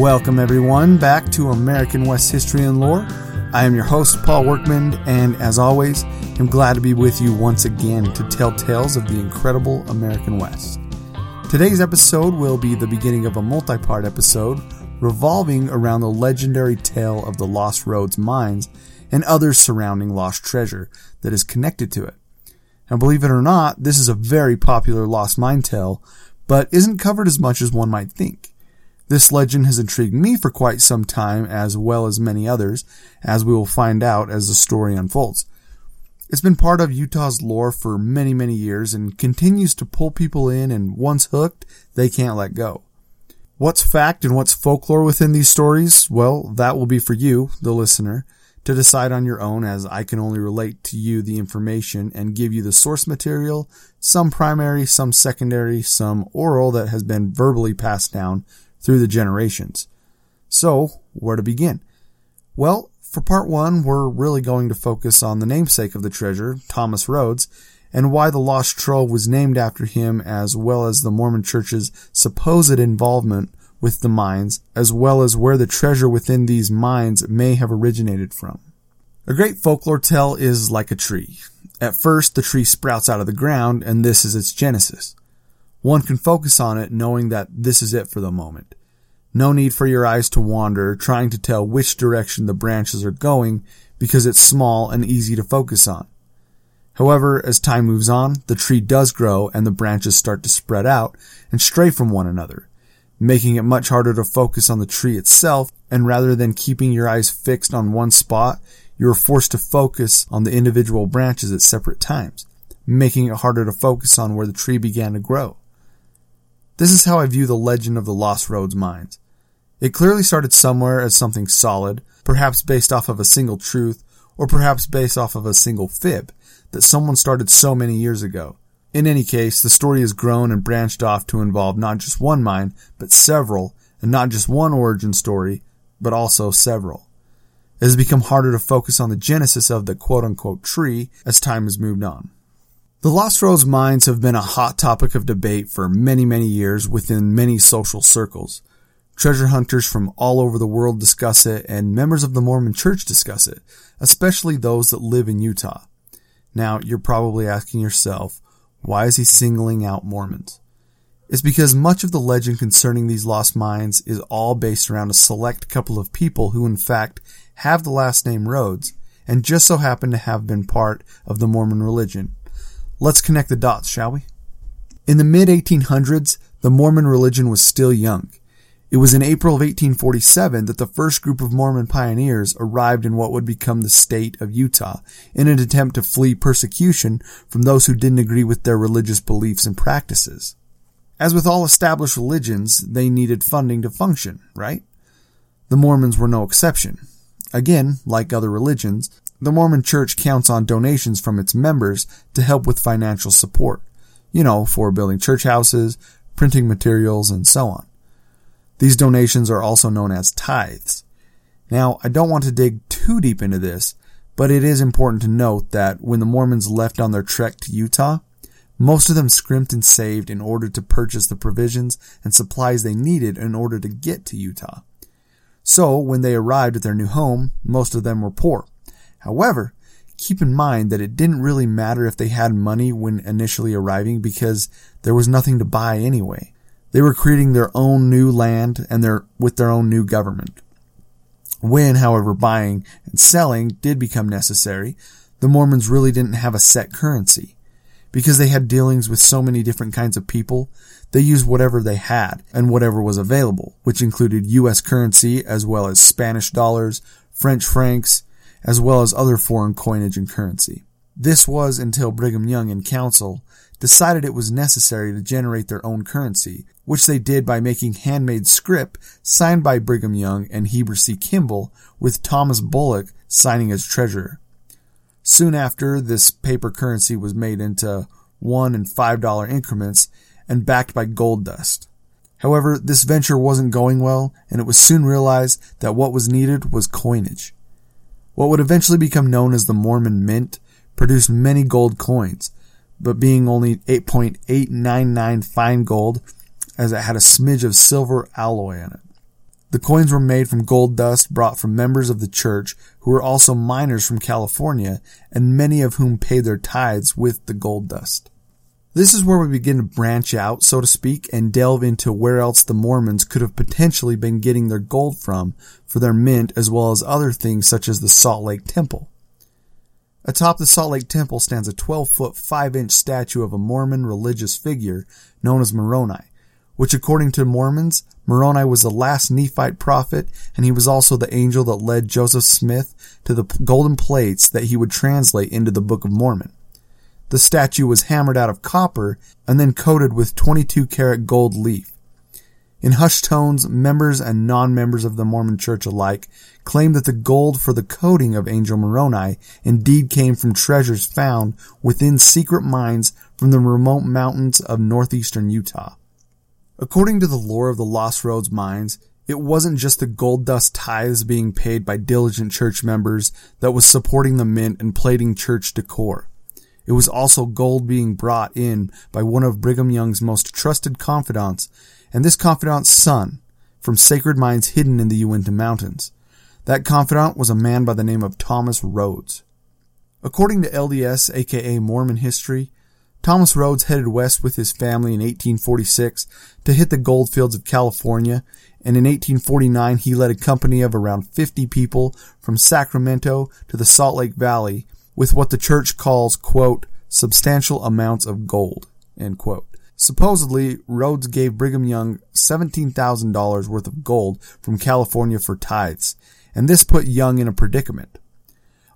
Welcome, everyone, back to American West History and Lore. I am your host, Paul Workman, and as always, I'm glad to be with you once again to tell tales of the incredible American West. Today's episode will be the beginning of a multi part episode revolving around the legendary tale of the Lost Rhodes mines and others surrounding lost treasure that is connected to it. Now, believe it or not, this is a very popular lost mine tale, but isn't covered as much as one might think. This legend has intrigued me for quite some time, as well as many others, as we will find out as the story unfolds. It's been part of Utah's lore for many, many years and continues to pull people in, and once hooked, they can't let go. What's fact and what's folklore within these stories? Well, that will be for you, the listener, to decide on your own as I can only relate to you the information and give you the source material, some primary, some secondary, some oral that has been verbally passed down through the generations. So, where to begin? Well, for part one, we're really going to focus on the namesake of the treasure, Thomas Rhodes, and why the Lost Trove was named after him, as well as the Mormon Church's supposed involvement with the mines, as well as where the treasure within these mines may have originated from. A great folklore tale is like a tree. At first, the tree sprouts out of the ground, and this is its genesis. One can focus on it knowing that this is it for the moment. No need for your eyes to wander, trying to tell which direction the branches are going because it's small and easy to focus on. However, as time moves on, the tree does grow and the branches start to spread out and stray from one another, making it much harder to focus on the tree itself, and rather than keeping your eyes fixed on one spot, you are forced to focus on the individual branches at separate times, making it harder to focus on where the tree began to grow. This is how I view the legend of the Lost Rhodes mines. It clearly started somewhere as something solid, perhaps based off of a single truth, or perhaps based off of a single fib that someone started so many years ago. In any case, the story has grown and branched off to involve not just one mine, but several, and not just one origin story, but also several. It has become harder to focus on the genesis of the quote unquote tree as time has moved on. The Lost Rhodes mines have been a hot topic of debate for many, many years within many social circles. Treasure hunters from all over the world discuss it, and members of the Mormon Church discuss it, especially those that live in Utah. Now, you're probably asking yourself, why is he singling out Mormons? It's because much of the legend concerning these lost mines is all based around a select couple of people who, in fact, have the last name Rhodes and just so happen to have been part of the Mormon religion. Let's connect the dots, shall we? In the mid 1800s, the Mormon religion was still young. It was in April of 1847 that the first group of Mormon pioneers arrived in what would become the state of Utah in an attempt to flee persecution from those who didn't agree with their religious beliefs and practices. As with all established religions, they needed funding to function, right? The Mormons were no exception. Again, like other religions, the Mormon Church counts on donations from its members to help with financial support, you know, for building church houses, printing materials, and so on. These donations are also known as tithes. Now, I don't want to dig too deep into this, but it is important to note that when the Mormons left on their trek to Utah, most of them scrimped and saved in order to purchase the provisions and supplies they needed in order to get to Utah. So, when they arrived at their new home, most of them were poor. However, keep in mind that it didn't really matter if they had money when initially arriving because there was nothing to buy anyway. They were creating their own new land and their, with their own new government. When, however, buying and selling did become necessary, the Mormons really didn't have a set currency. Because they had dealings with so many different kinds of people, they used whatever they had and whatever was available, which included US currency as well as Spanish dollars, French francs, as well as other foreign coinage and currency. This was until Brigham Young and Council decided it was necessary to generate their own currency, which they did by making handmade scrip signed by Brigham Young and Heber C. Kimball, with Thomas Bullock signing as treasurer. Soon after, this paper currency was made into one and five dollar increments and backed by gold dust. However, this venture wasn't going well, and it was soon realized that what was needed was coinage. What would eventually become known as the Mormon Mint produced many gold coins, but being only 8.899 fine gold, as it had a smidge of silver alloy in it. The coins were made from gold dust brought from members of the church who were also miners from California and many of whom paid their tithes with the gold dust. This is where we begin to branch out, so to speak, and delve into where else the Mormons could have potentially been getting their gold from for their mint as well as other things such as the Salt Lake Temple. Atop the Salt Lake Temple stands a 12 foot 5 inch statue of a Mormon religious figure known as Moroni which according to Mormons, Moroni was the last Nephite prophet, and he was also the angel that led Joseph Smith to the golden plates that he would translate into the Book of Mormon. The statue was hammered out of copper and then coated with 22 karat gold leaf. In hushed tones, members and non-members of the Mormon church alike claim that the gold for the coating of Angel Moroni indeed came from treasures found within secret mines from the remote mountains of northeastern Utah. According to the lore of the Lost Roads mines, it wasn't just the gold dust tithes being paid by diligent church members that was supporting the mint and plating church decor. It was also gold being brought in by one of Brigham Young's most trusted confidants, and this confidant's son, from sacred mines hidden in the Uinta Mountains. That confidant was a man by the name of Thomas Rhodes. According to LDS, aka Mormon history, Thomas Rhodes headed west with his family in 1846 to hit the gold fields of California, and in 1849 he led a company of around 50 people from Sacramento to the Salt Lake Valley with what the church calls, quote, substantial amounts of gold, end quote. Supposedly, Rhodes gave Brigham Young $17,000 worth of gold from California for tithes, and this put Young in a predicament.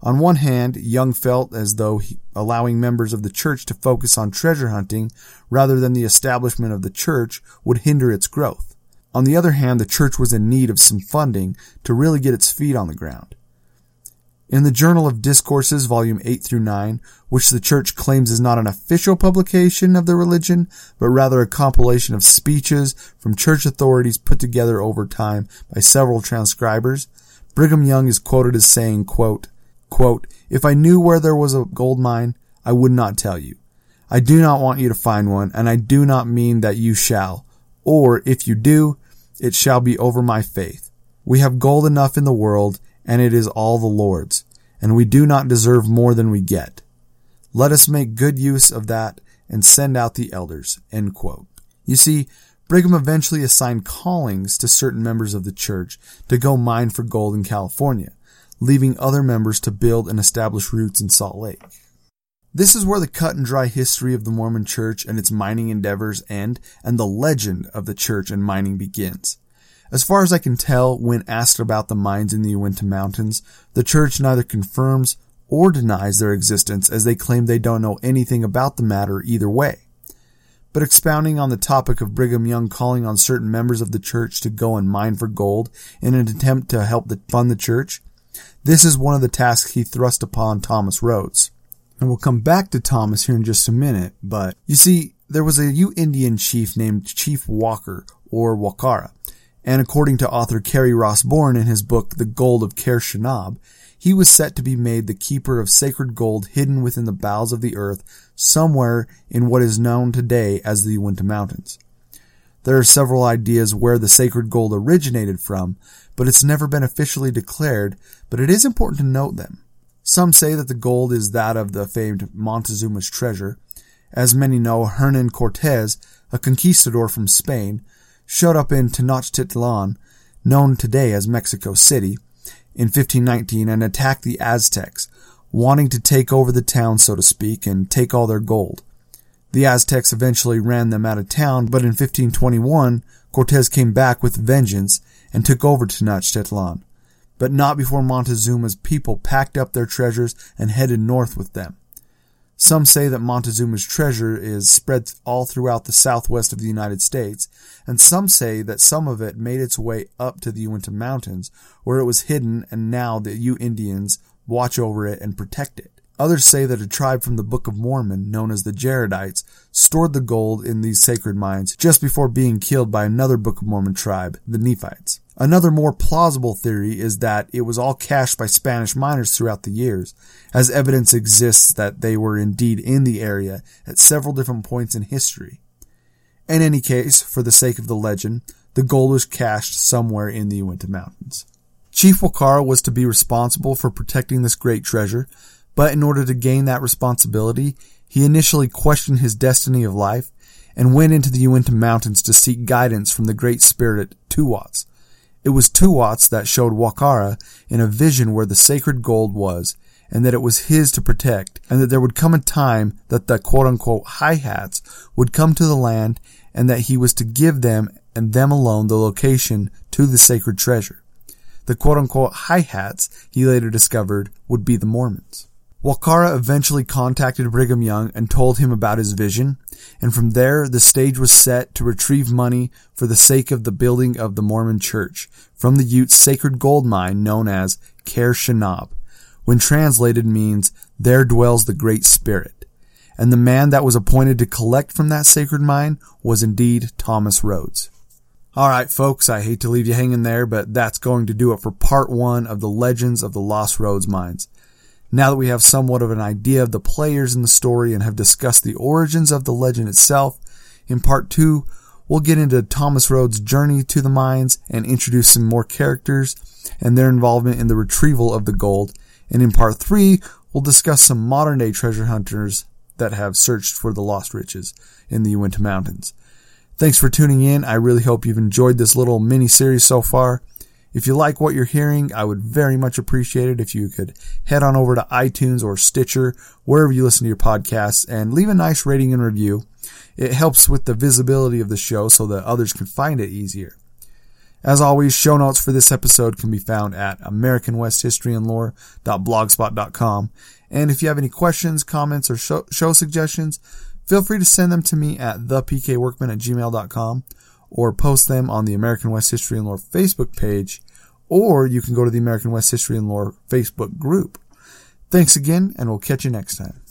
On one hand, Young felt as though he, allowing members of the church to focus on treasure hunting rather than the establishment of the church would hinder its growth. On the other hand, the church was in need of some funding to really get its feet on the ground. In the Journal of Discourses, volume 8 through 9, which the church claims is not an official publication of the religion, but rather a compilation of speeches from church authorities put together over time by several transcribers, Brigham Young is quoted as saying, quote, Quote, if I knew where there was a gold mine, I would not tell you. I do not want you to find one, and I do not mean that you shall. Or, if you do, it shall be over my faith. We have gold enough in the world, and it is all the Lord's, and we do not deserve more than we get. Let us make good use of that and send out the elders. You see, Brigham eventually assigned callings to certain members of the church to go mine for gold in California leaving other members to build and establish roots in Salt Lake. This is where the cut and dry history of the Mormon church and its mining endeavors end and the legend of the church and mining begins. As far as I can tell, when asked about the mines in the Uinta Mountains, the church neither confirms or denies their existence as they claim they don't know anything about the matter either way. But expounding on the topic of Brigham Young calling on certain members of the church to go and mine for gold in an attempt to help fund the church, this is one of the tasks he thrust upon Thomas Rhodes. And we'll come back to Thomas here in just a minute, but you see, there was a Ute Indian chief named Chief Walker, or Wakara, and according to author Kerry Ross Boren in his book The Gold of Ker he was set to be made the keeper of sacred gold hidden within the bowels of the earth somewhere in what is known today as the Uinta Mountains. There are several ideas where the sacred gold originated from, but it's never been officially declared, but it is important to note them. Some say that the gold is that of the famed Montezuma's treasure. As many know, Hernan Cortez, a conquistador from Spain, showed up in Tenochtitlan, known today as Mexico City, in 1519 and attacked the Aztecs, wanting to take over the town, so to speak, and take all their gold. The Aztecs eventually ran them out of town, but in 1521, Cortez came back with vengeance and took over Tenochtitlan, but not before Montezuma's people packed up their treasures and headed north with them. Some say that Montezuma's treasure is spread all throughout the southwest of the United States, and some say that some of it made its way up to the Uinta Mountains, where it was hidden and now the Ute Indians watch over it and protect it. Others say that a tribe from the Book of Mormon, known as the Jaredites, stored the gold in these sacred mines just before being killed by another Book of Mormon tribe, the Nephites. Another more plausible theory is that it was all cached by Spanish miners throughout the years, as evidence exists that they were indeed in the area at several different points in history. In any case, for the sake of the legend, the gold was cached somewhere in the Uinta Mountains. Chief Wa Kara was to be responsible for protecting this great treasure, but in order to gain that responsibility, he initially questioned his destiny of life and went into the Uinta Mountains to seek guidance from the Great Spirit Tuwats. It was Tuwats that showed Wakara in a vision where the sacred gold was and that it was his to protect and that there would come a time that the quote unquote high hats would come to the land and that he was to give them and them alone the location to the sacred treasure. The quote unquote high hats, he later discovered, would be the Mormons. Wa Kara eventually contacted Brigham Young and told him about his vision, and from there the stage was set to retrieve money for the sake of the building of the Mormon church from the Utes sacred gold mine known as Carre-Shinob, when translated means there dwells the Great Spirit. And the man that was appointed to collect from that sacred mine was indeed Thomas Rhodes. Alright folks, I hate to leave you hanging there, but that's going to do it for part one of the Legends of the Lost Rhodes Mines. Now that we have somewhat of an idea of the players in the story and have discussed the origins of the legend itself, in part two, we'll get into Thomas Rhodes' journey to the mines and introduce some more characters and their involvement in the retrieval of the gold. And in part three, we'll discuss some modern day treasure hunters that have searched for the lost riches in the Uinta Mountains. Thanks for tuning in. I really hope you've enjoyed this little mini series so far. If you like what you're hearing, I would very much appreciate it if you could head on over to iTunes or Stitcher, wherever you listen to your podcasts, and leave a nice rating and review. It helps with the visibility of the show so that others can find it easier. As always, show notes for this episode can be found at AmericanWestHistoryAndLore.blogspot.com. And if you have any questions, comments, or show, show suggestions, feel free to send them to me at thepkworkman at gmail.com or post them on the American West History and Lore Facebook page, or you can go to the American West History and Lore Facebook group. Thanks again, and we'll catch you next time.